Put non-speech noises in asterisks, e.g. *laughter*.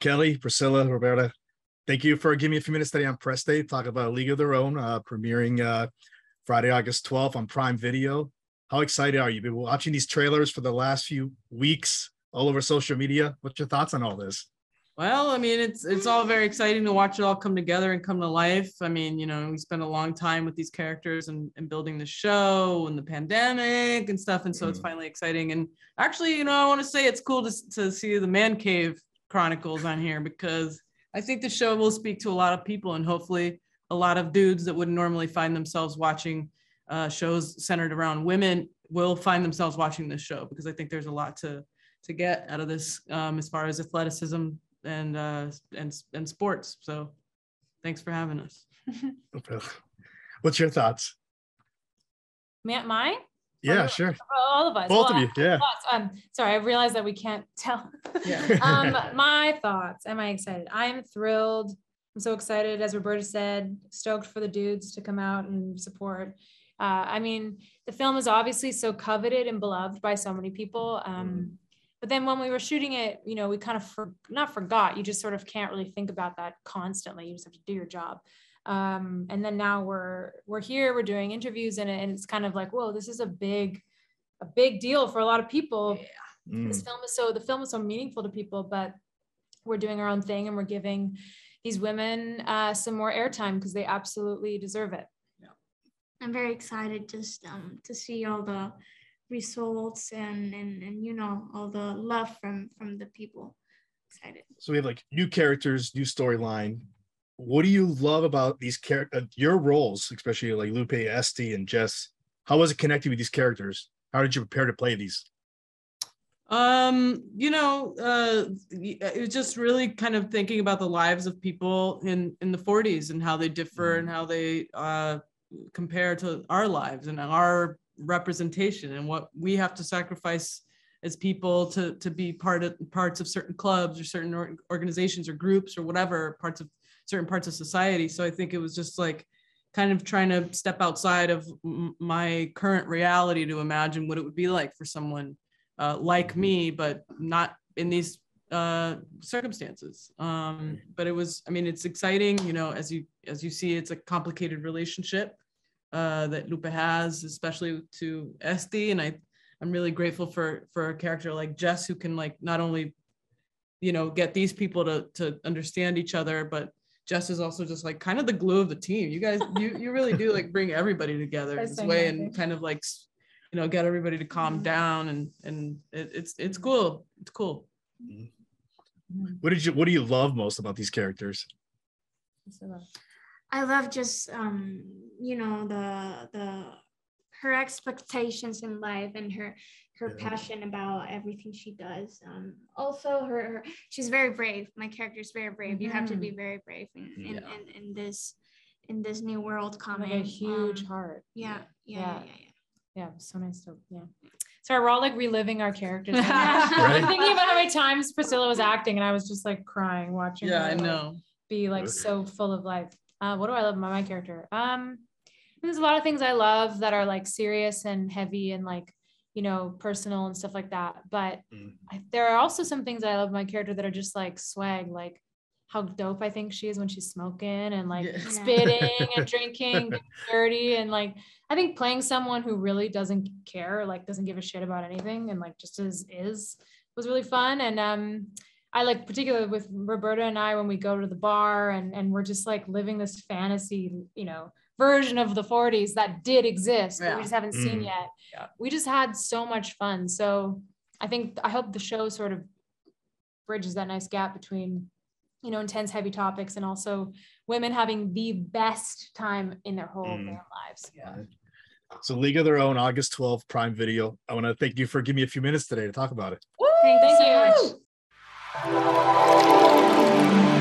Kelly, Priscilla, Roberta, thank you for giving me a few minutes today on Press Day. Talk about League of Their Own, uh, premiering uh, Friday, August 12th on Prime Video. How excited are you? Been watching these trailers for the last few weeks all over social media. What's your thoughts on all this? Well, I mean, it's it's all very exciting to watch it all come together and come to life. I mean, you know, we spent a long time with these characters and, and building the show and the pandemic and stuff, and so mm. it's finally exciting. And actually, you know, I want to say it's cool to to see the Man Cave Chronicles on here because I think the show will speak to a lot of people and hopefully a lot of dudes that would normally find themselves watching uh, shows centered around women will find themselves watching this show because I think there's a lot to to get out of this um, as far as athleticism and uh, and and sports. So, thanks for having us. *laughs* What's your thoughts? Mine? Yeah, sure. All of us. Both well, of you. Yeah. Um, sorry, I realized that we can't tell. Yeah. *laughs* um, *laughs* my thoughts. Am I excited? I'm thrilled. I'm so excited, as Roberta said, stoked for the dudes to come out and support. Uh, I mean, the film is obviously so coveted and beloved by so many people. Um, mm. But then when we were shooting it, you know, we kind of for, not forgot. You just sort of can't really think about that constantly. You just have to do your job. Um, and then now we're we're here. We're doing interviews, and, and it's kind of like, whoa, this is a big a big deal for a lot of people. Yeah. Mm. This film is so the film is so meaningful to people, but we're doing our own thing, and we're giving these women uh, some more airtime because they absolutely deserve it. Yeah. I'm very excited just um, to see all the results and and and you know all the love from from the people excited so we have like new characters new storyline what do you love about these characters uh, your roles especially like lupe Esti, and jess? How was it connecting with these characters? How did you prepare to play these? Um you know uh it was just really kind of thinking about the lives of people in in the 40s and how they differ mm. and how they uh compare to our lives and our representation and what we have to sacrifice as people to to be part of parts of certain clubs or certain organizations or groups or whatever parts of certain parts of society. So i think it was just like kind of trying to step outside of m- my current reality to imagine what it would be like for someone uh, like me but not in these uh, circumstances. Um, but it was i mean it's exciting you know as you as you see it's a complicated relationship uh, that Lupe has, especially to Esti. And I, I'm really grateful for for a character like Jess who can like not only, you know, get these people to to understand each other, but Jess is also just like kind of the glue of the team. You guys, you you really do like bring everybody together *laughs* this way and kind of like, you know, get everybody to calm mm-hmm. down and and it, it's it's cool. It's cool. Mm-hmm. What did you What do you love most about these characters? I love just um, you know the the her expectations in life and her her yeah. passion about everything she does. Um, also, her, her, she's very brave. My character is very brave. Mm-hmm. You have to be mm-hmm. very brave in in, yeah. in, in, this in this new world coming. Like a huge um, heart. Yeah, yeah, yeah, yeah, yeah. Yeah, so nice to yeah. Sorry, we're all like reliving our characters. *laughs* right? I'm thinking about how many times Priscilla was acting, and I was just like crying watching. Yeah, her, I know. Like, be like so full of life. Uh, what do I love about my character? Um, there's a lot of things I love that are like serious and heavy and like, you know, personal and stuff like that. But mm. I, there are also some things I love my character that are just like swag, like how dope I think she is when she's smoking and like yeah. spitting *laughs* and drinking dirty and like I think playing someone who really doesn't care, like doesn't give a shit about anything and like just is is was really fun. And um I like particularly with Roberta and I when we go to the bar and and we're just like living this fantasy, you know, version of the 40s that did exist yeah. we just haven't mm. seen yet. Yeah. We just had so much fun. So I think I hope the show sort of bridges that nice gap between you know intense heavy topics and also women having the best time in their whole mm. lives. Yeah. So League of Their Own, August 12th, Prime Video. I want to thank you for giving me a few minutes today to talk about it. Woo! Thank, Thank you. Thank you. Thank you.